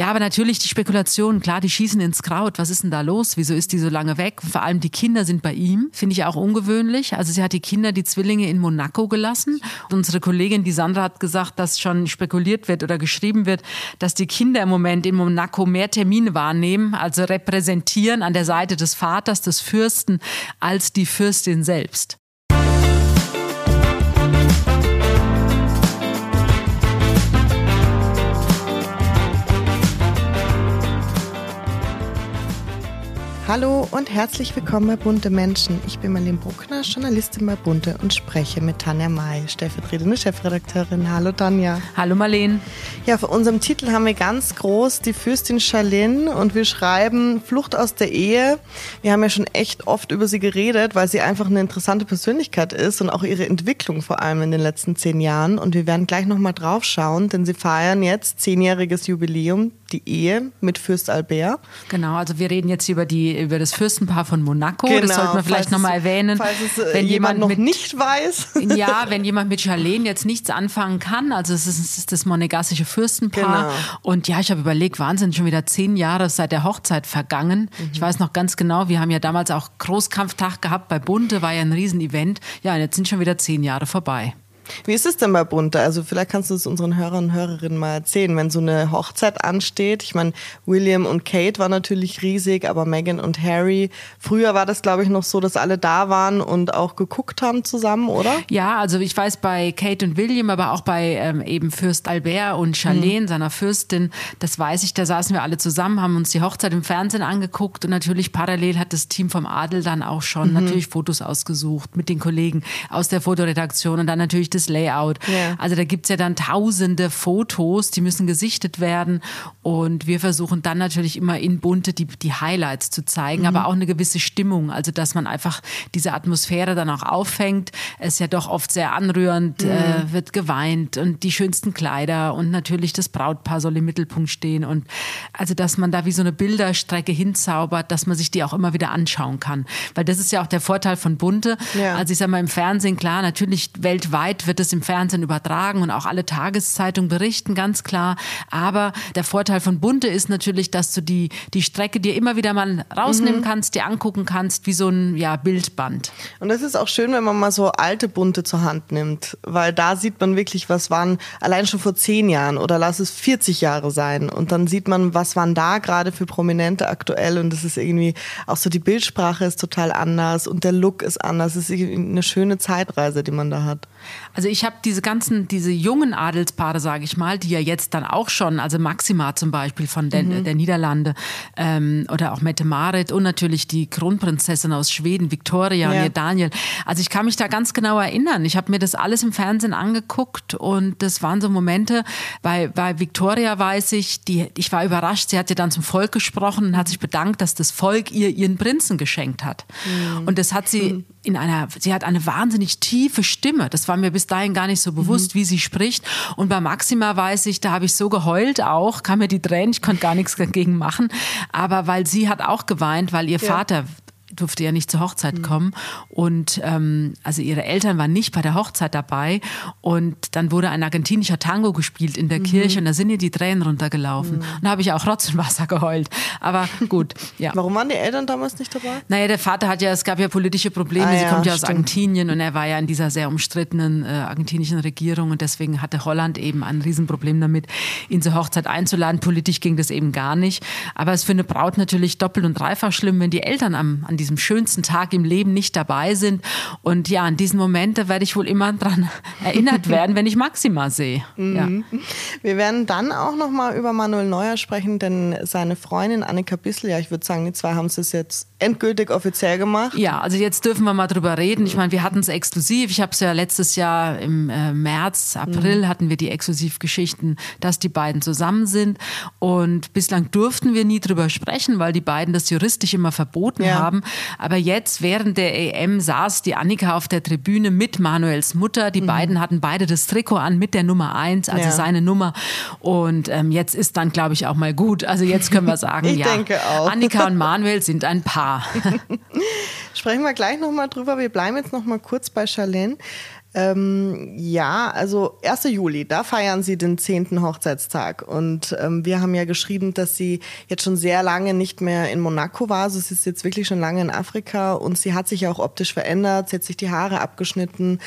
Ja, aber natürlich die Spekulation, klar, die schießen ins Kraut. Was ist denn da los? Wieso ist die so lange weg? Vor allem die Kinder sind bei ihm. Finde ich auch ungewöhnlich. Also sie hat die Kinder, die Zwillinge in Monaco gelassen. Unsere Kollegin, die Sandra, hat gesagt, dass schon spekuliert wird oder geschrieben wird, dass die Kinder im Moment in Monaco mehr Termine wahrnehmen, also repräsentieren an der Seite des Vaters, des Fürsten, als die Fürstin selbst. Hallo und herzlich willkommen bei Bunte Menschen. Ich bin Marlene Bruckner, Journalistin bei Bunte und spreche mit Tanja May, stellvertretende Chefredakteurin. Hallo Tanja. Hallo Marlene. Ja, für unserem Titel haben wir ganz groß die Fürstin Charlene und wir schreiben Flucht aus der Ehe. Wir haben ja schon echt oft über sie geredet, weil sie einfach eine interessante Persönlichkeit ist und auch ihre Entwicklung vor allem in den letzten zehn Jahren. Und wir werden gleich nochmal drauf schauen, denn sie feiern jetzt zehnjähriges Jubiläum, die Ehe mit Fürst Albert. Genau, also wir reden jetzt über die über das Fürstenpaar von Monaco. Genau, das sollte man vielleicht nochmal erwähnen. Falls es äh, wenn jemand, noch mit, nicht weiß. Ja, wenn jemand mit Charlene jetzt nichts anfangen kann. Also es ist, es ist das monegassische Fürstenpaar. Genau. Und ja, ich habe überlegt, Wahnsinn, schon wieder zehn Jahre seit der Hochzeit vergangen. Mhm. Ich weiß noch ganz genau, wir haben ja damals auch Großkampftag gehabt bei Bunte, war ja ein Riesenevent. Ja, und jetzt sind schon wieder zehn Jahre vorbei. Wie ist es denn bei Bunte? Also vielleicht kannst du es unseren Hörern und Hörerinnen mal erzählen, wenn so eine Hochzeit ansteht. Ich meine, William und Kate war natürlich riesig, aber Meghan und Harry. Früher war das, glaube ich, noch so, dass alle da waren und auch geguckt haben zusammen, oder? Ja, also ich weiß bei Kate und William, aber auch bei ähm, eben Fürst Albert und Charlene, mhm. seiner Fürstin, das weiß ich, da saßen wir alle zusammen, haben uns die Hochzeit im Fernsehen angeguckt und natürlich parallel hat das Team vom Adel dann auch schon mhm. natürlich Fotos ausgesucht mit den Kollegen aus der Fotoredaktion und dann natürlich das das Layout. Ja. Also da gibt es ja dann tausende Fotos, die müssen gesichtet werden. Und wir versuchen dann natürlich immer in bunte die, die Highlights zu zeigen, mhm. aber auch eine gewisse Stimmung. Also dass man einfach diese Atmosphäre dann auch auffängt. Es ist ja doch oft sehr anrührend, mhm. äh, wird geweint und die schönsten Kleider und natürlich das Brautpaar soll im Mittelpunkt stehen. Und also dass man da wie so eine Bilderstrecke hinzaubert, dass man sich die auch immer wieder anschauen kann. Weil das ist ja auch der Vorteil von Bunte. Ja. Also ich sag mal im Fernsehen, klar, natürlich weltweit wird es im Fernsehen übertragen und auch alle Tageszeitungen berichten, ganz klar. Aber der Vorteil von Bunte ist natürlich, dass du die, die Strecke dir immer wieder mal rausnehmen mhm. kannst, dir angucken kannst, wie so ein ja, Bildband. Und das ist auch schön, wenn man mal so alte Bunte zur Hand nimmt, weil da sieht man wirklich, was waren allein schon vor zehn Jahren oder lass es 40 Jahre sein. Und dann sieht man, was waren da gerade für Prominente aktuell und das ist irgendwie auch so die Bildsprache ist total anders und der Look ist anders. Es ist eine schöne Zeitreise, die man da hat. Also ich habe diese ganzen, diese jungen Adelspaare, sage ich mal, die ja jetzt dann auch schon, also Maxima zum Beispiel von den, mhm. der Niederlande ähm, oder auch Mette Marit und natürlich die Kronprinzessin aus Schweden, Victoria ja. und ihr Daniel. Also ich kann mich da ganz genau erinnern. Ich habe mir das alles im Fernsehen angeguckt und das waren so Momente, bei, bei Victoria weiß ich, die, ich war überrascht, sie hat ja dann zum Volk gesprochen und hat sich bedankt, dass das Volk ihr ihren Prinzen geschenkt hat. Mhm. Und das hat sie mhm. in einer, sie hat eine wahnsinnig tiefe Stimme. Das war mir bis dahin gar nicht so bewusst, mhm. wie sie spricht. Und bei Maxima weiß ich, da habe ich so geheult auch, kam mir die Tränen, ich konnte gar nichts dagegen machen. Aber weil sie hat auch geweint, weil ihr ja. Vater durfte ja nicht zur Hochzeit mhm. kommen. Und ähm, also ihre Eltern waren nicht bei der Hochzeit dabei. Und dann wurde ein argentinischer Tango gespielt in der mhm. Kirche und da sind ihr die Tränen runtergelaufen. Mhm. Und da habe ich auch Rotz und Wasser geheult. Aber gut, ja. Warum waren die Eltern damals nicht dabei? Naja, der Vater hat ja, es gab ja politische Probleme. Ah, Sie ja, kommt ja aus stimmt. Argentinien und er war ja in dieser sehr umstrittenen äh, argentinischen Regierung und deswegen hatte Holland eben ein Riesenproblem damit, ihn zur Hochzeit einzuladen. Politisch ging das eben gar nicht. Aber es ist für eine Braut natürlich doppelt und dreifach schlimm, wenn die Eltern am, an diesem schönsten Tag im Leben nicht dabei sind. Und ja, an diesen Momente werde ich wohl immer dran erinnert werden, wenn ich Maxima sehe. Mhm. Ja. Wir werden dann auch noch mal über Manuel Neuer sprechen, denn seine Freundin Annika Bissel, ja, ich würde sagen, die zwei haben es jetzt endgültig offiziell gemacht. Ja, also jetzt dürfen wir mal drüber reden. Ich meine, wir hatten es exklusiv. Ich habe es ja letztes Jahr im äh, März, April mhm. hatten wir die Exklusivgeschichten, dass die beiden zusammen sind. Und bislang durften wir nie drüber sprechen, weil die beiden das juristisch immer verboten ja. haben. Aber jetzt während der EM saß die Annika auf der Tribüne mit Manuels Mutter. Die mhm. beiden hatten beide das Trikot an mit der Nummer eins, also ja. seine Nummer. Und ähm, jetzt ist dann, glaube ich, auch mal gut. Also jetzt können wir sagen, ich ja, denke auch. Annika und Manuel sind ein Paar. Sprechen wir gleich nochmal drüber. Wir bleiben jetzt nochmal kurz bei Charlene. Ähm, ja, also 1. Juli, da feiern sie den 10. Hochzeitstag. Und ähm, wir haben ja geschrieben, dass sie jetzt schon sehr lange nicht mehr in Monaco war. Also sie ist jetzt wirklich schon lange in Afrika und sie hat sich ja auch optisch verändert. Sie hat sich die Haare abgeschnitten,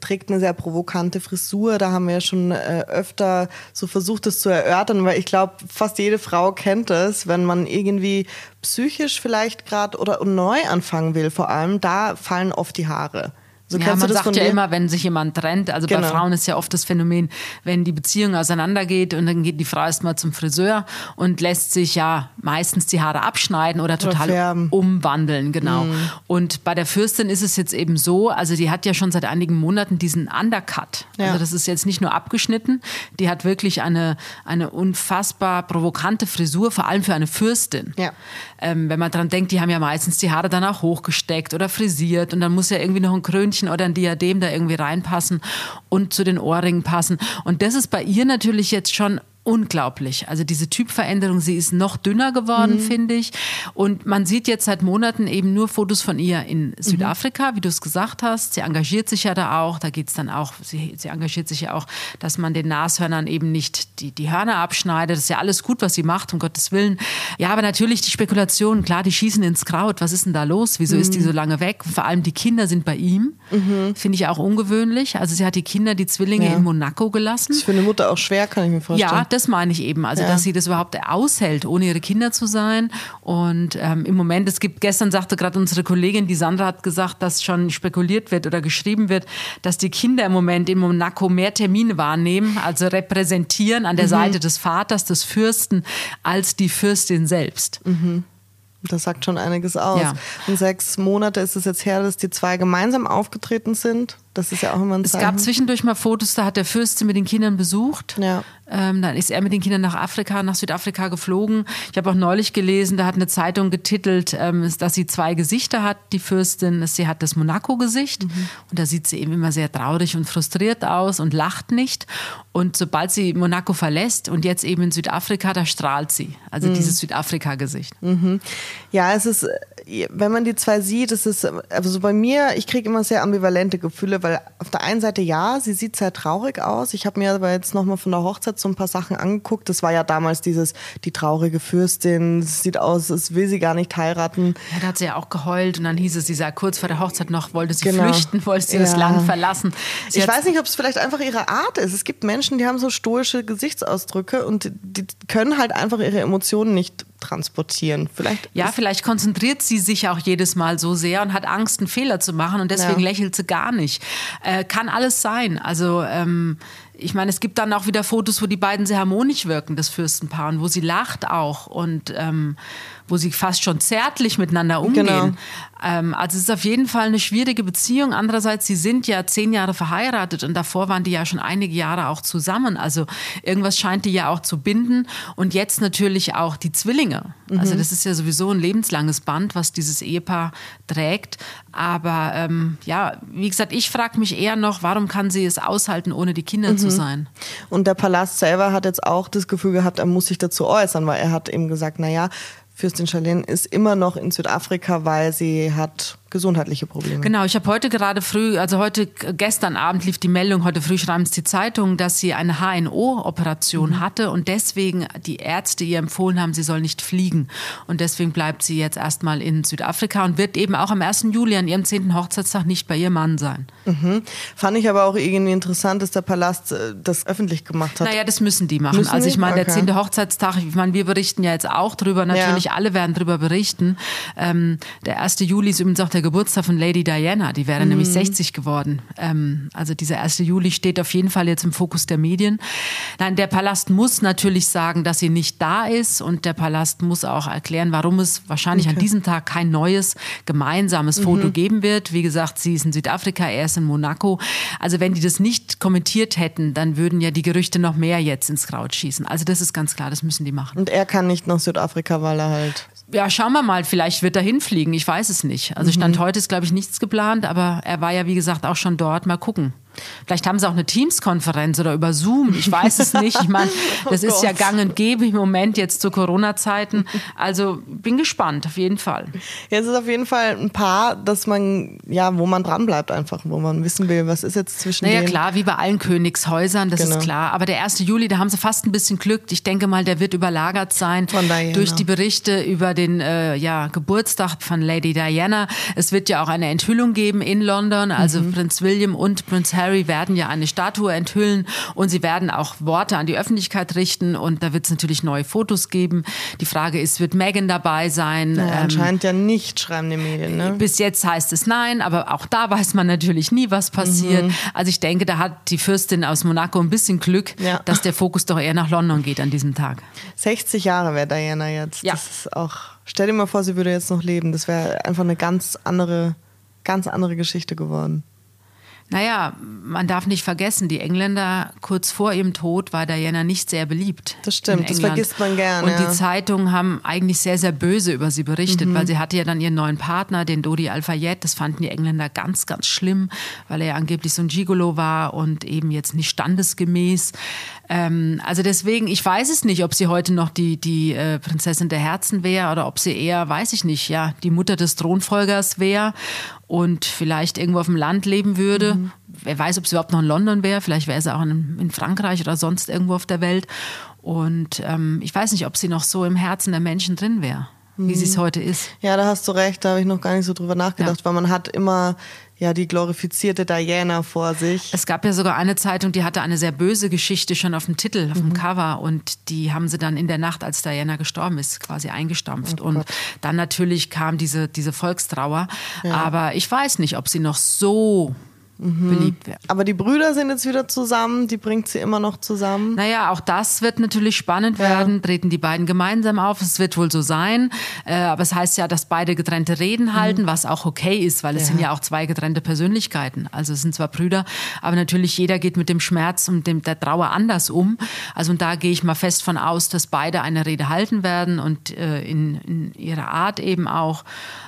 trägt eine sehr provokante Frisur. Da haben wir ja schon äh, öfter so versucht, das zu erörtern, weil ich glaube, fast jede Frau kennt es, wenn man irgendwie psychisch vielleicht gerade oder neu anfangen will, vor allem, da fallen oft die Haare. So ja, man sagt ja immer, wenn sich jemand trennt, also genau. bei Frauen ist ja oft das Phänomen, wenn die Beziehung auseinandergeht und dann geht die Frau erstmal zum Friseur und lässt sich ja meistens die Haare abschneiden oder total oder umwandeln, genau. Mhm. Und bei der Fürstin ist es jetzt eben so, also die hat ja schon seit einigen Monaten diesen Undercut. Ja. Also das ist jetzt nicht nur abgeschnitten, die hat wirklich eine, eine unfassbar provokante Frisur, vor allem für eine Fürstin. Ja. Ähm, wenn man dran denkt, die haben ja meistens die Haare dann auch hochgesteckt oder frisiert und dann muss ja irgendwie noch ein Krönchen Krönchen oder ein Diadem da irgendwie reinpassen und zu den Ohrringen passen. Und das ist bei ihr natürlich jetzt schon unglaublich. Also diese Typveränderung, sie ist noch dünner geworden, mhm. finde ich. Und man sieht jetzt seit Monaten eben nur Fotos von ihr in Südafrika, mhm. wie du es gesagt hast. Sie engagiert sich ja da auch. Da geht es dann auch, sie, sie, engagiert sich ja auch, dass man den Nashörnern eben nicht die, die Hörner abschneidet. Das ist ja alles gut, was sie macht, um Gottes Willen. Ja, aber natürlich die Spekulationen, klar, die schießen ins Kraut. Was ist denn da los? Wieso mhm. ist die so lange weg? Vor allem die Kinder sind bei ihm. Mhm. Finde ich auch ungewöhnlich. Also sie hat die Kinder, die Zwillinge ja. in Monaco gelassen. Das ist für eine Mutter auch schwer, kann ich mir vorstellen. Ja, das meine ich eben. Also, ja. dass sie das überhaupt aushält, ohne ihre Kinder zu sein. Und ähm, im Moment, es gibt, gestern sagte gerade unsere Kollegin, die Sandra hat gesagt, dass schon spekuliert wird oder geschrieben wird, dass die Kinder im Moment in Monaco mehr Termine wahrnehmen, also repräsentieren an der mhm. Seite des Vaters, des Fürsten, als die Fürstin selbst. Mhm. Das sagt schon einiges aus. Ja. Und sechs Monate ist es jetzt her, dass die zwei gemeinsam aufgetreten sind. Das ist ja auch immer ein Zeichen. Es gab zwischendurch mal Fotos, da hat der Fürste mit den Kindern besucht. Ja. Ähm, dann ist er mit den Kindern nach Afrika, nach Südafrika geflogen. Ich habe auch neulich gelesen, da hat eine Zeitung getitelt, ähm, dass sie zwei Gesichter hat, die Fürstin. Sie hat das Monaco-Gesicht mhm. und da sieht sie eben immer sehr traurig und frustriert aus und lacht nicht. Und sobald sie Monaco verlässt und jetzt eben in Südafrika, da strahlt sie. Also mhm. dieses Südafrika-Gesicht. Mhm. Ja, es ist, wenn man die zwei sieht, es ist, also bei mir, ich kriege immer sehr ambivalente Gefühle, weil auf der einen Seite ja, sie sieht sehr traurig aus. Ich habe mir aber jetzt nochmal von der Hochzeit so ein paar Sachen angeguckt. Das war ja damals dieses, die traurige Fürstin, sieht aus, es will sie gar nicht heiraten. Ja, da hat sie ja auch geheult und dann hieß es, sie sei kurz vor der Hochzeit noch, wollte sie genau. flüchten, wollte sie ja. das Land verlassen. Sie ich weiß nicht, ob es vielleicht einfach ihre Art ist. Es gibt Menschen, die haben so stoische Gesichtsausdrücke und die können halt einfach ihre Emotionen nicht transportieren. Vielleicht ja, vielleicht konzentriert sie sich auch jedes Mal so sehr und hat Angst, einen Fehler zu machen und deswegen ja. lächelt sie gar nicht. Äh, kann alles sein. Also ähm, ich meine, es gibt dann auch wieder Fotos, wo die beiden sehr harmonisch wirken, das Fürstenpaar, und wo sie lacht auch und ähm, wo sie fast schon zärtlich miteinander umgehen. Genau. Ähm, also es ist auf jeden Fall eine schwierige Beziehung. Andererseits, sie sind ja zehn Jahre verheiratet und davor waren die ja schon einige Jahre auch zusammen. Also irgendwas scheint die ja auch zu binden. Und jetzt natürlich auch die Zwillinge. Mhm. Also das ist ja sowieso ein lebenslanges Band, was dieses Ehepaar trägt. Aber ähm, ja, wie gesagt, ich frage mich eher noch, warum kann sie es aushalten, ohne die Kinder mhm. zu sein? Und der Palast selber hat jetzt auch das Gefühl gehabt, er muss sich dazu äußern, weil er hat eben gesagt, naja, Fürstin Charlene ist immer noch in Südafrika, weil sie hat gesundheitliche Probleme. Genau, ich habe heute gerade früh, also heute, gestern Abend lief die Meldung, heute früh schreiben es die Zeitung, dass sie eine HNO-Operation mhm. hatte und deswegen die Ärzte ihr empfohlen haben, sie soll nicht fliegen. Und deswegen bleibt sie jetzt erstmal in Südafrika und wird eben auch am 1. Juli an ihrem 10. Hochzeitstag nicht bei ihrem Mann sein. Mhm. Fand ich aber auch irgendwie interessant, dass der Palast äh, das öffentlich gemacht hat. Naja, das müssen die machen. Müssen also ich meine, okay. der 10. Hochzeitstag, ich meine, wir berichten ja jetzt auch drüber, natürlich ja. alle werden drüber berichten. Ähm, der 1. Juli ist übrigens auch der Geburtstag von Lady Diana, die wäre mhm. nämlich 60 geworden. Ähm, also dieser 1. Juli steht auf jeden Fall jetzt im Fokus der Medien. Nein, der Palast muss natürlich sagen, dass sie nicht da ist und der Palast muss auch erklären, warum es wahrscheinlich okay. an diesem Tag kein neues gemeinsames Foto mhm. geben wird. Wie gesagt, sie ist in Südafrika, er ist in Monaco. Also wenn die das nicht kommentiert hätten, dann würden ja die Gerüchte noch mehr jetzt ins Kraut schießen. Also das ist ganz klar, das müssen die machen. Und er kann nicht nach Südafrika, weil er halt ja, schauen wir mal, vielleicht wird er hinfliegen. Ich weiß es nicht. Also Stand mhm. heute ist, glaube ich, nichts geplant, aber er war ja, wie gesagt, auch schon dort. Mal gucken. Vielleicht haben sie auch eine Teams-Konferenz oder über Zoom. Ich weiß es nicht. Ich meine, das oh ist ja gang und gäbe im Moment jetzt zu Corona-Zeiten. Also bin gespannt, auf jeden Fall. Ja, es ist auf jeden Fall ein Paar, dass man, ja, wo man dranbleibt einfach, wo man wissen will, was ist jetzt zwischen naja, denen. klar, wie bei allen Königshäusern, das Genau. ist klar. Aber der 1. Juli, da haben sie fast ein bisschen Glück. Ich denke mal, der wird überlagert sein Diana. durch die Berichte über den äh, ja, Geburtstag von Lady Diana. Es wird ja auch eine Enthüllung geben in London. Also Mhm. Prinz William und Prinz Harry werden ja eine Statue enthüllen und sie werden auch Worte an die Öffentlichkeit richten und da wird es natürlich neue Fotos geben. Die Frage ist, wird Meghan dabei sein? Ja, Ähm, anscheinend ja nicht, schreiben die Medien. Ne? bis jetzt heißt es nein, aber auch da weiß man natürlich nie, was passiert. Mhm. Also ich denke, da hat die Fürstin aus Monaco ein bisschen Glück, Ja. dass der Fokus doch eher nach London geht an diesem Tag. 60 Jahre wäre Diana jetzt. Ja. Das ist auch. Stell dir mal vor, sie würde jetzt noch leben. Das wäre einfach eine ganz andere, ganz andere Geschichte geworden. Naja, man darf nicht vergessen, die Engländer kurz vor ihrem Tod war Diana nicht sehr beliebt. Das stimmt, das vergisst man gern, Und. Mhm. die Zeitungen haben eigentlich sehr, sehr böse über sie berichtet, weil sie hatte ja dann ihren neuen Partner, den Dodi Al-Fayed. Das fanden die Engländer ganz, ganz schlimm, weil er ja angeblich so ein Gigolo war und eben jetzt nicht standesgemäß. Ähm, also deswegen, ich weiß es nicht, ob sie heute noch die, die äh, Prinzessin der Herzen wäre oder ob sie eher, weiß ich nicht, ja, die Mutter des Thronfolgers wäre und vielleicht irgendwo auf dem Land leben würde. Mhm. Wer weiß, ob sie überhaupt noch in London wäre. Vielleicht wäre sie auch in, in Frankreich oder sonst irgendwo auf der Welt. Und ähm, ich weiß nicht, ob sie noch so im Herzen der Menschen drin wäre, wie sie Mhm. es heute ist. Ja, da hast du recht, da habe ich noch gar nicht so drüber nachgedacht, Ja. weil man hat immer ja die glorifizierte Diana vor sich. Es gab ja sogar eine Zeitung, die hatte eine sehr böse Geschichte schon auf dem Titel, auf dem Cover und die haben sie dann in der Nacht, als Diana gestorben ist, quasi eingestampft. und dann natürlich kam diese, diese Volkstrauer. Aber ich weiß nicht, ob sie noch so beliebt wäre. Aber die Brüder sind jetzt wieder zusammen, die bringt sie immer noch zusammen. Naja, auch das wird natürlich spannend werden. Treten die beiden gemeinsam auf? Es wird wohl so sein. Äh, aber es heißt ja, dass beide getrennte Reden halten, was auch okay ist, weil es Ja. sind ja auch zwei getrennte Persönlichkeiten. Also es sind zwar Brüder, aber natürlich jeder geht mit dem Schmerz und dem, der Trauer anders um. Also und da gehe ich mal fest von aus, dass beide eine Rede halten werden und äh, in, in ihrer Art eben auch.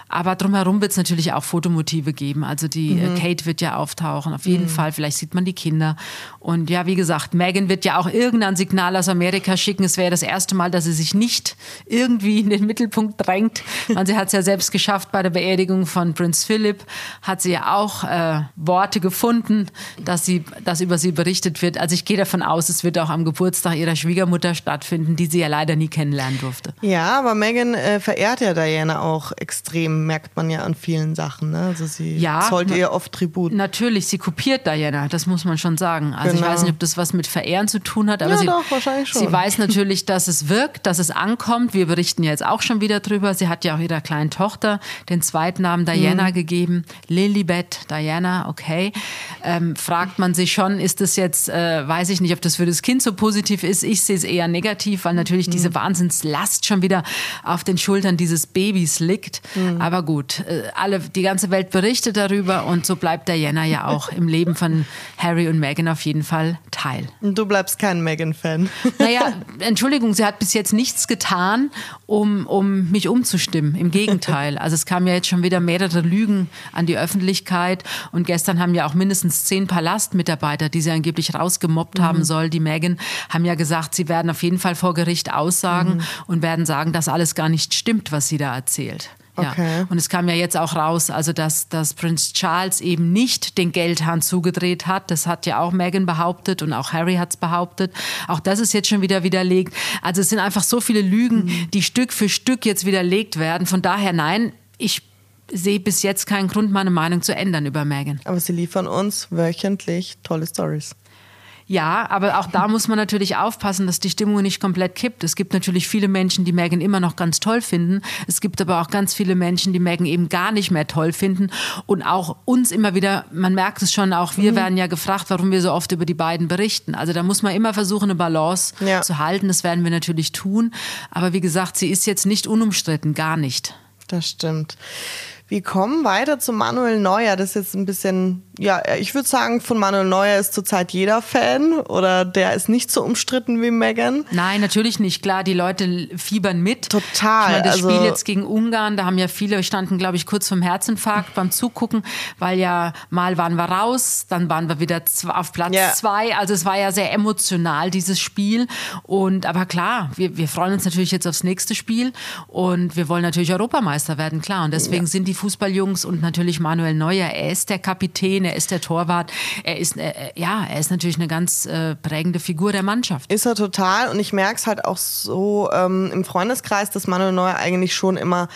Aber drumherum wird es natürlich auch Fotomotive geben. Also die Mhm. äh, Kate wird ja auftauchen, auf jeden Fall. Vielleicht sieht man die Kinder. Und ja, wie gesagt, Megan wird ja auch irgendein Signal aus Amerika schicken. Es wäre das erste Mal, dass sie sich nicht irgendwie in den Mittelpunkt drängt. Und sie hat es ja selbst geschafft bei der Beerdigung von Prinz Philip. Hat sie ja auch äh, Worte gefunden, dass, sie, dass über sie berichtet wird. Also ich gehe davon aus, es wird auch am Geburtstag ihrer Schwiegermutter stattfinden, die sie ja leider nie kennenlernen durfte. Ja, aber Megan äh, verehrt ja Diana auch extrem, merkt man ja an vielen Sachen. Ne? Also sie Ja, zollt ihr oft Tribut. Natürlich, sie kopiert Diana, das muss man schon sagen. Also Genau. ich weiß nicht, ob das was mit Verehren zu tun hat, aber Ja, sie, doch, wahrscheinlich schon. sie weiß natürlich, dass es wirkt, dass es ankommt. Wir berichten ja jetzt auch schon wieder drüber. Sie hat ja auch ihrer kleinen Tochter den Zweitnamen Diana Mhm. gegeben. Lilibet Diana, okay. Ähm, fragt man sich schon, ist das jetzt, äh, weiß ich nicht, ob das für das Kind so positiv ist. Ich sehe es eher negativ, weil natürlich Mhm. diese Wahnsinnslast schon wieder auf den Schultern dieses Babys liegt. Mhm. Aber gut, äh, alle, die ganze Welt berichtet darüber und so bleibt Diana ja auch im Leben von Harry und Meghan auf jeden Fall Teil. Und du bleibst kein Megan-Fan. Naja, Entschuldigung, sie hat bis jetzt nichts getan, um, um mich umzustimmen. Im Gegenteil. Also es kamen ja jetzt schon wieder mehrere Lügen an die Öffentlichkeit. Und gestern haben ja auch mindestens zehn Palastmitarbeiter, die sie angeblich rausgemobbt haben soll, die Megan, haben ja gesagt, sie werden auf jeden Fall vor Gericht aussagen und werden sagen, dass alles gar nicht stimmt, was sie da erzählt. Ja. Okay. Und es kam ja jetzt auch raus, also dass, dass Prinz Charles eben nicht den Geldhahn zugedreht hat. Das hat ja auch Meghan behauptet und auch Harry hat es behauptet. Auch das ist jetzt schon wieder widerlegt. Also es sind einfach so viele Lügen, die Stück für Stück jetzt widerlegt werden. Von daher nein, ich sehe bis jetzt keinen Grund, meine Meinung zu ändern über Meghan. Aber sie liefern uns wöchentlich tolle Stories. Ja, aber auch da muss man natürlich aufpassen, dass die Stimmung nicht komplett kippt. Es gibt natürlich viele Menschen, die Megan immer noch ganz toll finden. Es gibt aber auch ganz viele Menschen, die Megan eben gar nicht mehr toll finden. Und auch uns immer wieder, man merkt es schon, auch wir werden ja gefragt, warum wir so oft über die beiden berichten. Also da muss man immer versuchen, eine Balance Ja. zu halten. Das werden wir natürlich tun. Aber wie gesagt, sie ist jetzt nicht unumstritten, gar nicht. Das stimmt. Wir kommen weiter zu Manuel Neuer. Das ist jetzt ein bisschen, ja, ich würde sagen, von Manuel Neuer ist zurzeit jeder Fan oder der ist nicht so umstritten wie Megan. Nein, natürlich nicht. Klar, die Leute fiebern mit. Total. Ich meine, das also Spiel jetzt gegen Ungarn, da haben ja viele standen, glaube ich, kurz vom Herzinfarkt beim Zugucken, weil ja mal waren wir raus, dann waren wir wieder auf Platz Ja. zwei. Also es war ja sehr emotional, dieses Spiel. Und aber klar, wir, wir freuen uns natürlich jetzt aufs nächste Spiel und wir wollen natürlich Europameister werden, klar. Und deswegen sind die Fußballjungs und natürlich Manuel Neuer, er ist der Kapitän, er ist der Torwart, er ist, äh, ja, er ist natürlich eine ganz äh, prägende Figur der Mannschaft. Ist er total. Und ich merke es halt auch so ähm, im Freundeskreis, dass Manuel Neuer eigentlich schon immer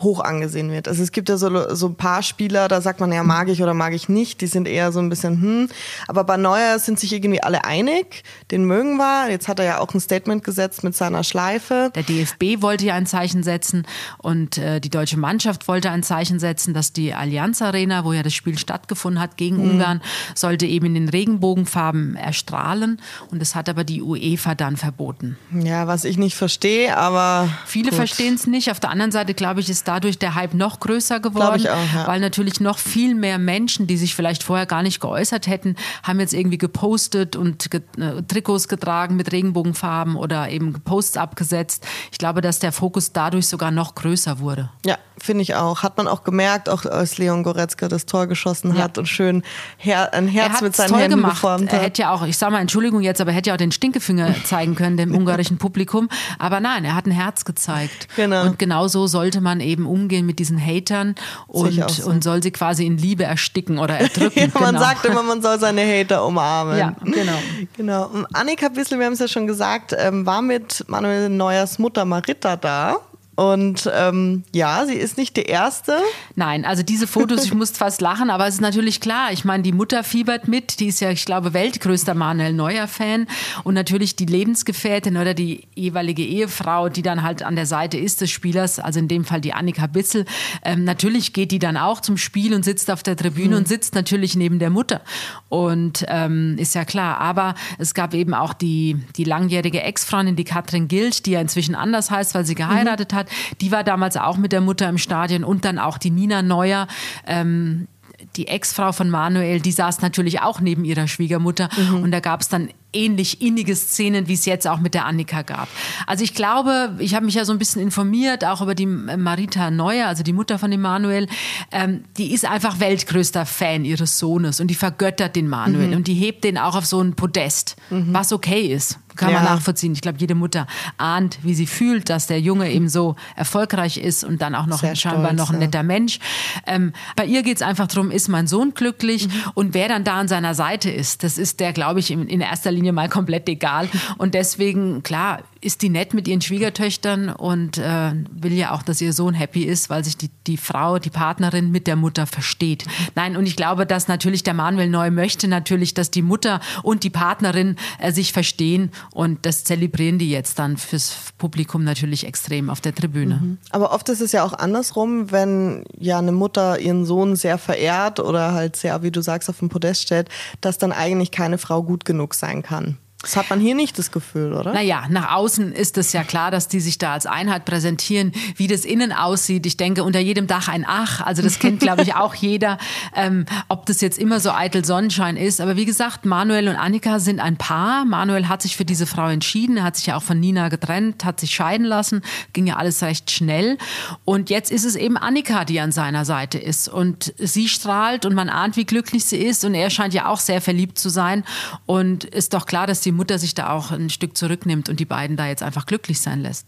hoch angesehen wird. Also es gibt ja so, so ein paar Spieler, da sagt man ja, mag ich oder mag ich nicht. Die sind eher so ein bisschen, hm. Aber bei Neuer sind sich irgendwie alle einig. Den mögen wir. Jetzt hat er ja auch ein Statement gesetzt mit seiner Schleife. Der DFB wollte ja ein Zeichen setzen und äh, die deutsche Mannschaft wollte ein Zeichen setzen, dass die Allianz Arena, wo ja das Spiel stattgefunden hat gegen Ungarn, sollte eben in den Regenbogenfarben erstrahlen. Und das hat aber die UEFA dann verboten. Ja, was ich nicht verstehe, aber Viele verstehen es nicht. Auf der anderen Seite, glaube ich, ist dadurch der Hype noch größer geworden, auch, ja. weil natürlich noch viel mehr Menschen, die sich vielleicht vorher gar nicht geäußert hätten, haben jetzt irgendwie gepostet und ge äh, Trikots getragen mit Regenbogenfarben oder eben Posts abgesetzt. Ich glaube, dass der Fokus dadurch sogar noch größer wurde. Ja, finde ich auch. Hat man auch gemerkt, auch als Leon Goretzka das Tor geschossen Ja. hat und schön her ein Herz er mit hat seinen toll Händen gemacht. geformt Er hat. hätte ja auch, ich sag mal, Entschuldigung jetzt, aber er hätte ja auch den Stinkefinger zeigen können dem ungarischen Publikum. Aber nein, er hat ein Herz gezeigt. Genau. Und genau so sollte man eben umgehen mit diesen Hatern und, so. und soll sie quasi in Liebe ersticken oder erdrücken. Ja, man genau. sagt immer, man soll seine Hater umarmen. Ja, genau. genau. Und Annika Wissel, wir haben es ja schon gesagt, ähm, war mit Manuel Neuers Mutter Marita da. Und ähm, ja, sie ist nicht die erste. Nein, also diese Fotos, ich musste fast lachen, aber es ist natürlich klar. Ich meine, die Mutter fiebert mit, die ist ja, ich glaube, weltgrößter Manuel Neuer-Fan. Und natürlich die Lebensgefährtin oder die jeweilige Ehefrau, die dann halt an der Seite ist des Spielers, also in dem Fall die Annika Bitzel. Ähm, natürlich geht die dann auch zum Spiel und sitzt auf der Tribüne und sitzt natürlich neben der Mutter. Und ähm, ist ja klar. Aber es gab eben auch die, die langjährige Ex-Freundin, die Katrin Gilt, die ja inzwischen anders heißt, weil sie geheiratet hat. Die war damals auch mit der Mutter im Stadion und dann auch die Nina Neuer. Ähm, die Ex-Frau von Manuel, die saß natürlich auch neben ihrer Schwiegermutter und da gab es dann ähnlich innige Szenen, wie es jetzt auch mit der Annika gab. Also ich glaube, ich habe mich ja so ein bisschen informiert, auch über die Marita Neuer, also die Mutter von dem Manuel, ähm, die ist einfach weltgrößter Fan ihres Sohnes und die vergöttert den Manuel und die hebt den auch auf so ein Podest, was okay ist. Kann man Ja. nachvollziehen. Ich glaube, jede Mutter ahnt, wie sie fühlt, dass der Junge eben so erfolgreich ist und dann auch noch Sehr scheinbar stolz, noch ein netter Mensch. Ähm, bei ihr geht es einfach darum, ist mein Sohn glücklich Mhm. und wer dann da an seiner Seite ist, das ist der, glaube ich, in, in erster Linie mal komplett egal. Und deswegen, klar, ist die nett mit ihren Schwiegertöchtern und äh, will ja auch, dass ihr Sohn happy ist, weil sich die, die Frau, die Partnerin mit der Mutter versteht. Nein, und ich glaube, dass natürlich der Manuel Neu möchte natürlich, dass die Mutter und die Partnerin äh, sich verstehen und das zelebrieren die jetzt dann fürs Publikum natürlich extrem auf der Tribüne. Aber oft ist es ja auch andersrum, wenn ja eine Mutter ihren Sohn sehr verehrt oder halt sehr, wie du sagst, auf dem Podest stellt, dass dann eigentlich keine Frau gut genug sein kann. Das hat man hier nicht das Gefühl, oder? Naja, nach außen ist es ja klar, dass die sich da als Einheit präsentieren. Wie das innen aussieht, ich denke, unter jedem Dach ein Ach. Also das kennt, glaube ich, auch jeder. Ähm, ob das jetzt immer so eitel Sonnenschein ist. Aber wie gesagt, Manuel und Annika sind ein Paar. Manuel hat sich für diese Frau entschieden. Hat sich ja auch von Nina getrennt, hat sich scheiden lassen. Ging ja alles recht schnell. Und jetzt ist es eben Annika, die an seiner Seite ist. Und sie strahlt und man ahnt, wie glücklich sie ist. Und er scheint ja auch sehr verliebt zu sein. Und ist doch klar, dass die Mutter sich da auch ein Stück zurücknimmt und die beiden da jetzt einfach glücklich sein lässt.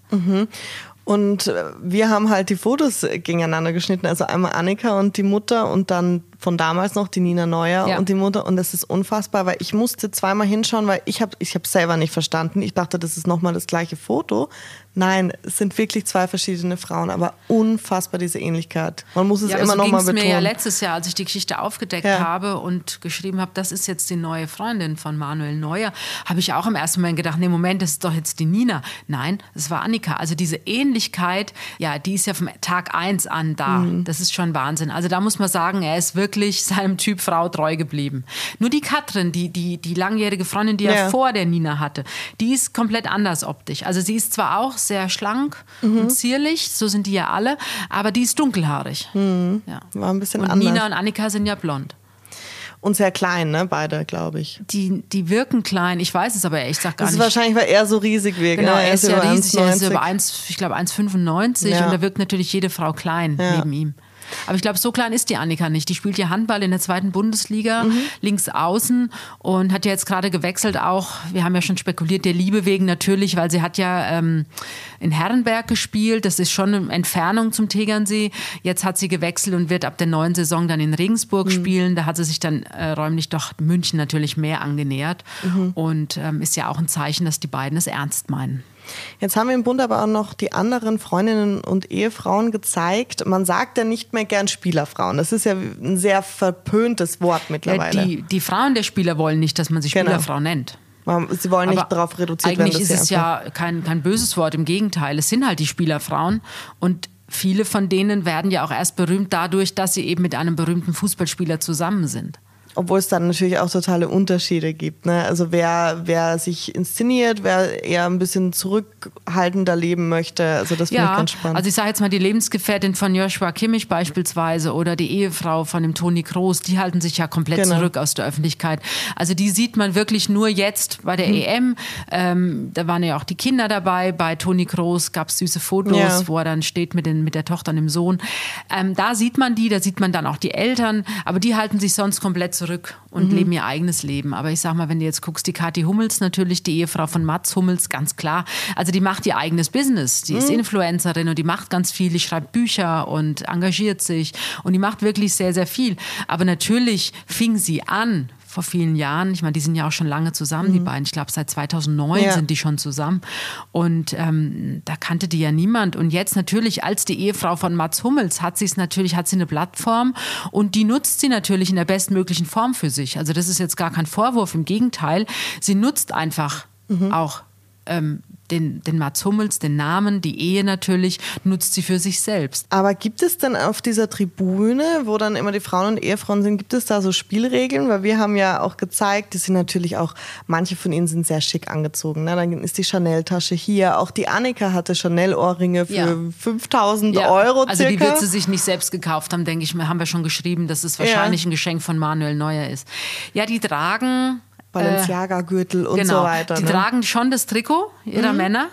Und äh, wir haben halt die Fotos äh, gegeneinander geschnitten, also einmal Annika und die Mutter und dann von damals noch die Nina Neuer Ja. und die Mutter und das ist unfassbar, weil ich musste zweimal hinschauen, weil ich habe ich habe selber nicht verstanden. Ich dachte, das ist nochmal das gleiche Foto. Nein, es sind wirklich zwei verschiedene Frauen, aber unfassbar diese Ähnlichkeit. Man muss es Ja, immer so noch mal es mir betonen. ja letztes Jahr, als ich die Geschichte aufgedeckt Ja. habe und geschrieben habe, das ist jetzt die neue Freundin von Manuel Neuer, habe ich auch im ersten Moment gedacht, nee, Moment, das ist doch jetzt die Nina. Nein, das war Annika. Also diese Ähnlichkeit, ja, die ist ja vom Tag eins an da. Mhm. Das ist schon Wahnsinn. Also da muss man sagen, er ist wirklich seinem Typ Frau treu geblieben. Nur die Katrin, die, die, die langjährige Freundin, die Ja. er vor der Nina hatte, die ist komplett anders optisch. Also sie ist zwar auch sehr schlank und zierlich, so sind die ja alle, aber die ist dunkelhaarig. Ja. War ein bisschen Und anders. Nina und Annika sind ja blond. Und sehr klein, ne? Beide, glaube ich. Die, die wirken klein, ich weiß es aber ehrlich gesagt gar Das ist nicht. wahrscheinlich, weil er so riesig wirkt. Genau, ne? er ist ja riesig, er ist 1,90. über 1, ich glaube 1,95 Ja. und da wirkt natürlich jede Frau klein Ja. neben ihm. Aber ich glaube, so klein ist die Annika nicht. Die spielt ja Handball in der zweiten Bundesliga, Mhm. links außen und hat ja jetzt gerade gewechselt auch, wir haben ja schon spekuliert, der Liebe wegen natürlich, weil sie hat ja ähm, in Herrenberg gespielt. Das ist schon eine Entfernung zum Tegernsee. Jetzt hat sie gewechselt und wird ab der neuen Saison dann in Regensburg Mhm. spielen. Da hat sie sich dann äh, räumlich doch München natürlich mehr angenähert Mhm. und ähm, ist ja auch ein Zeichen, dass die beiden es ernst meinen. Jetzt haben wir im Bund aber auch noch die anderen Freundinnen und Ehefrauen gezeigt. Man sagt ja nicht mehr gern Spielerfrauen. Das ist ja ein sehr verpöntes Wort Ja, mittlerweile. die, die Frauen der Spieler wollen nicht, dass man sich Genau. Spielerfrau nennt. Man- Sie wollen nicht Aber darauf reduziert werden. Eigentlich ist sie es ja kein, kein böses Wort, im Gegenteil. Es sind halt die Spielerfrauen und viele von denen werden ja auch erst berühmt dadurch, dass sie eben mit einem berühmten Fußballspieler zusammen sind. Obwohl es dann natürlich auch totale Unterschiede gibt. Ne? Also wer, wer sich inszeniert, wer eher ein bisschen zurückhaltender leben möchte. Also das finde ich ganz spannend. also ich sage jetzt mal die Lebensgefährtin von Joshua Kimmich beispielsweise oder die Ehefrau von dem Toni Kroos, die halten sich ja komplett Genau. zurück aus der Öffentlichkeit. Also die sieht man wirklich nur jetzt bei der Hm. EM. Ähm, da waren ja auch die Kinder dabei. Bei Toni Kroos gab es süße Fotos, Ja. wo er dann steht mit, den, mit der Tochter und dem Sohn. Ähm, da sieht man die, da sieht man dann auch die Eltern, aber die halten sich sonst komplett zurück und Mhm. leben ihr eigenes Leben. Aber ich sag mal, wenn du jetzt guckst, die Kathi Hummels natürlich, die Ehefrau von Mats Hummels, ganz klar. Also die macht ihr eigenes Business. Die Mhm. ist Influencerin und die macht ganz viel, die schreibt Bücher und engagiert sich und die macht wirklich sehr, sehr viel. Aber natürlich fing sie an vor vielen Jahren. Ich meine, die sind ja auch schon lange zusammen, die beiden. Ich glaube, seit 2009 Mhm. Ja. sind die schon zusammen. Und ähm, da kannte die ja niemand. Und jetzt natürlich als die Ehefrau von Mats Hummels hat sie es natürlich, hat sie eine Plattform und die nutzt sie natürlich in der bestmöglichen Form für sich. Also das ist jetzt gar kein Vorwurf, im Gegenteil. Sie nutzt einfach auch ähm, den, den Mats Hummels, den Namen, die Ehe natürlich, nutzt sie für sich selbst. Aber gibt es denn auf dieser Tribüne, wo dann immer die Frauen und Ehefrauen sind, gibt es da so Spielregeln? Weil wir haben ja auch gezeigt, die sind natürlich auch, manche von ihnen sind sehr schick angezogen. Ne? Dann ist die Chanel-Tasche hier. Auch die Annika hatte Chanel-Ohrringe für Ja. 5000 Euro circa. Also die wird sie sich nicht selbst gekauft haben, denke ich mir, haben wir schon geschrieben, dass es wahrscheinlich ein Geschenk von Manuel Neuer ist. Ja, die tragen Balenciaga-Gürtel und genau, so weiter. die ne? Mhm. tragen schon das Trikot ihrer Männer.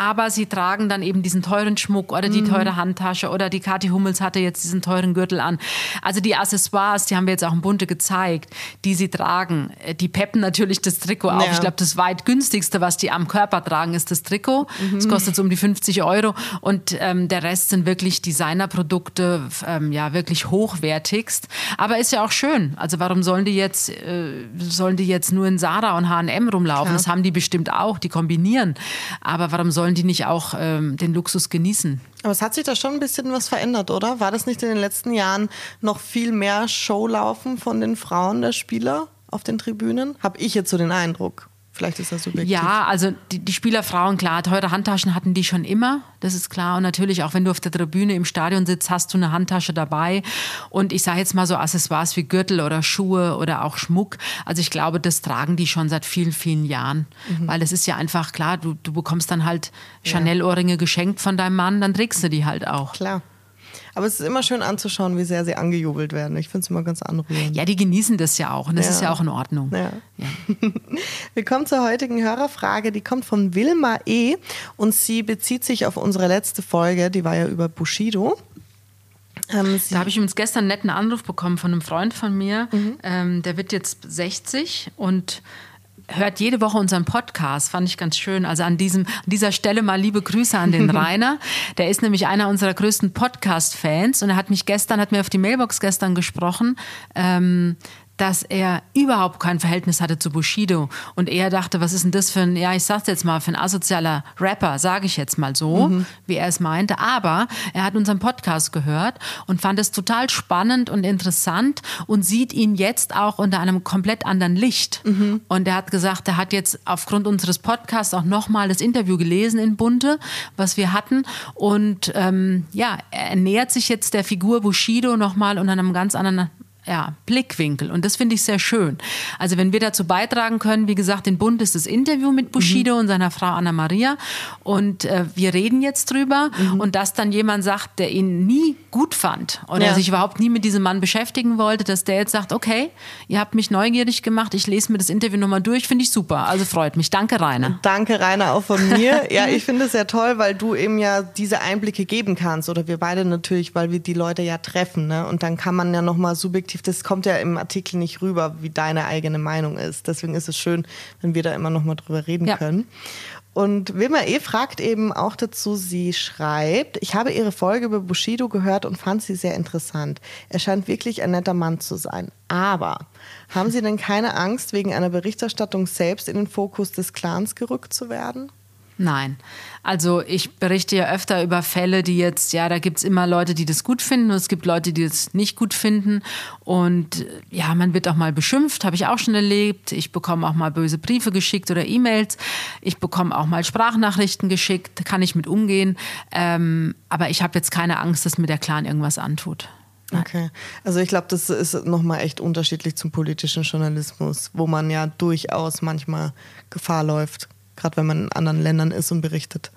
Aber sie tragen dann eben diesen teuren Schmuck oder Mhm. die teure Handtasche oder die Kathi Hummels hatte jetzt diesen teuren Gürtel an. Also die Accessoires, die haben wir jetzt auch im Bunte gezeigt, die sie tragen, äh, die peppen natürlich das Trikot auf. Ja. Ich glaube, das weit günstigste, was die am Körper tragen, ist das Trikot. Das Mhm. kostet so um die 50 Euro. Und ähm, der Rest sind wirklich Designerprodukte, ähm, ja, wirklich hochwertigst. Aber ist ja auch schön. Also warum sollen die jetzt, äh, sollen die jetzt nur in Sarah und H&M rumlaufen? Das haben die bestimmt auch, die kombinieren. Aber warum sollen die nicht auch ähm, den Luxus genießen? Aber es hat sich da schon ein bisschen was verändert, oder? War das nicht in den letzten Jahren noch viel mehr Showlaufen von den Frauen der Spieler auf den Tribünen? Habe ich jetzt so den Eindruck. Vielleicht ist das subjektiv. Ja, also die, die Spielerfrauen, klar, teure Handtaschen hatten die schon immer, das ist klar. Und natürlich, auch wenn du auf der Tribüne im Stadion sitzt, hast du eine Handtasche dabei. Und ich sage jetzt mal so Accessoires wie Gürtel oder Schuhe oder auch Schmuck. Also ich glaube, das tragen die schon seit vielen, vielen Jahren. Weil es ist ja einfach klar, du, du bekommst dann halt Chanel-Ohrringe geschenkt von deinem Mann, dann trägst du die halt auch. Klar. Aber es ist immer schön anzuschauen, wie sehr sie angejubelt werden. Ich finde es immer ganz anrührend. Ja, die genießen das ja auch und das Ja. ist ja auch in Ordnung. Ja. Ja. Wir kommen zur heutigen Hörerfrage. Die kommt von Wilma E. Und sie bezieht sich auf unsere letzte Folge. Die war ja über Bushido. Ähm, Da habe ich übrigens gestern einen netten Anruf bekommen von einem Freund von mir. Mhm. Ähm, der wird jetzt 60 und hört jede Woche unseren Podcast, fand ich ganz schön. Also an, diesem, an dieser Stelle mal liebe Grüße an den Rainer. Der ist nämlich einer unserer größten Podcast-Fans und er hat mich gestern, hat mir auf die Mailbox gestern gesprochen, ähm, dass er überhaupt kein Verhältnis hatte zu Bushido und er dachte, was ist denn das für ein, ja, ich sag's jetzt mal, für ein asozialer Rapper, sage ich jetzt mal so, wie er es meinte. Aber er hat unseren Podcast gehört und fand es total spannend und interessant und sieht ihn jetzt auch unter einem komplett anderen Licht. Und er hat gesagt, er hat jetzt aufgrund unseres Podcasts auch nochmal das Interview gelesen in Bunte, was wir hatten. Und ähm, ja, er nähert sich jetzt der Figur Bushido nochmal unter einem ganz anderen ja, Blickwinkel. Und das finde ich sehr schön. Also wenn wir dazu beitragen können, wie gesagt, den Bund ist das Interview mit Bushido mhm. und seiner Frau Anna Maria. Und äh, wir reden jetzt drüber. Mhm. Und dass dann jemand sagt, der ihn nie gut fand oder ja. sich überhaupt nie mit diesem Mann beschäftigen wollte, dass der jetzt sagt, okay, ihr habt mich neugierig gemacht, ich lese mir das Interview nochmal durch, finde ich super. Also freut mich. Danke, Rainer. Danke, Rainer, auch von mir. ja, ich finde es sehr toll, weil du eben ja diese Einblicke geben kannst. Oder wir beide natürlich, weil wir die Leute ja treffen. Ne? Und dann kann man ja nochmal subjektiv, das kommt ja im Artikel nicht rüber, wie deine eigene Meinung ist. Deswegen ist es schön, wenn wir da immer nochmal drüber reden ja. können. Und Wilma E. fragt eben auch dazu, sie schreibt, ich habe ihre Folge über Bushido gehört und fand sie sehr interessant. Er scheint wirklich ein netter Mann zu sein. Aber haben Sie denn keine Angst, wegen einer Berichterstattung selbst in den Fokus des Clans gerückt zu werden? Nein. Also ich berichte ja öfter über Fälle, die jetzt, ja, da gibt es immer Leute, die das gut finden und es gibt Leute, die das nicht gut finden. Und ja, man wird auch mal beschimpft, habe ich auch schon erlebt. Ich bekomme auch mal böse Briefe geschickt oder E-Mails. Ich bekomme auch mal Sprachnachrichten geschickt, kann ich mit umgehen. Ähm, aber ich habe jetzt keine Angst, dass mir der Clan irgendwas antut. Okay. Also ich glaube, das ist nochmal echt unterschiedlich zum politischen Journalismus, wo man ja durchaus manchmal Gefahr läuft, gerade wenn man in anderen Ländern ist und berichtet.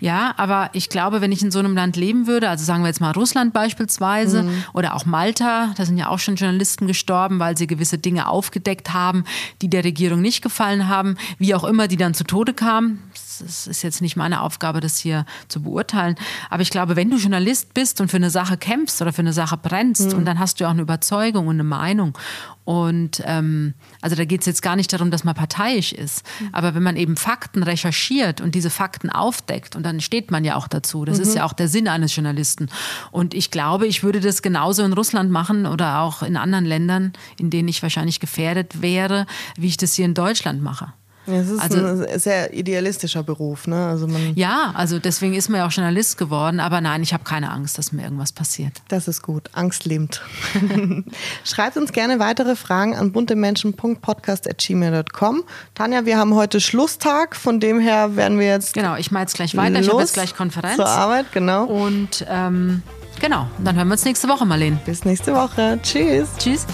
Ja, aber ich glaube, wenn ich in so einem Land leben würde, also sagen wir jetzt mal Russland beispielsweise mhm. oder auch Malta, da sind ja auch schon Journalisten gestorben, weil sie gewisse Dinge aufgedeckt haben, die der Regierung nicht gefallen haben, wie auch immer, die dann zu Tode kamen. Es ist jetzt nicht meine Aufgabe, das hier zu beurteilen. Aber ich glaube, wenn du Journalist bist und für eine Sache kämpfst oder für eine Sache brennst, mhm. und dann hast du auch eine Überzeugung und eine Meinung. Und ähm, also da geht es jetzt gar nicht darum, dass man parteiisch ist. Mhm. Aber wenn man eben Fakten recherchiert und diese Fakten aufdeckt, und dann steht man ja auch dazu. Das mhm. ist ja auch der Sinn eines Journalisten. Und ich glaube, ich würde das genauso in Russland machen oder auch in anderen Ländern, in denen ich wahrscheinlich gefährdet wäre, wie ich das hier in Deutschland mache. Es ist also, ein sehr idealistischer Beruf, ne? Also man ja, also deswegen ist man ja auch Journalist geworden, aber nein, ich habe keine Angst, dass mir irgendwas passiert. Das ist gut. Angst lähmt. Schreibt uns gerne weitere Fragen an buntemenschen.podcast.gmail.com. Tanja, wir haben heute Schlusstag, von dem her werden wir jetzt. Genau, ich mache jetzt gleich weiter. ich habe jetzt gleich Konferenz. Zur Arbeit, genau. Und ähm, genau, dann hören wir uns nächste Woche, Marlene. Bis nächste Woche. Tschüss. Tschüss.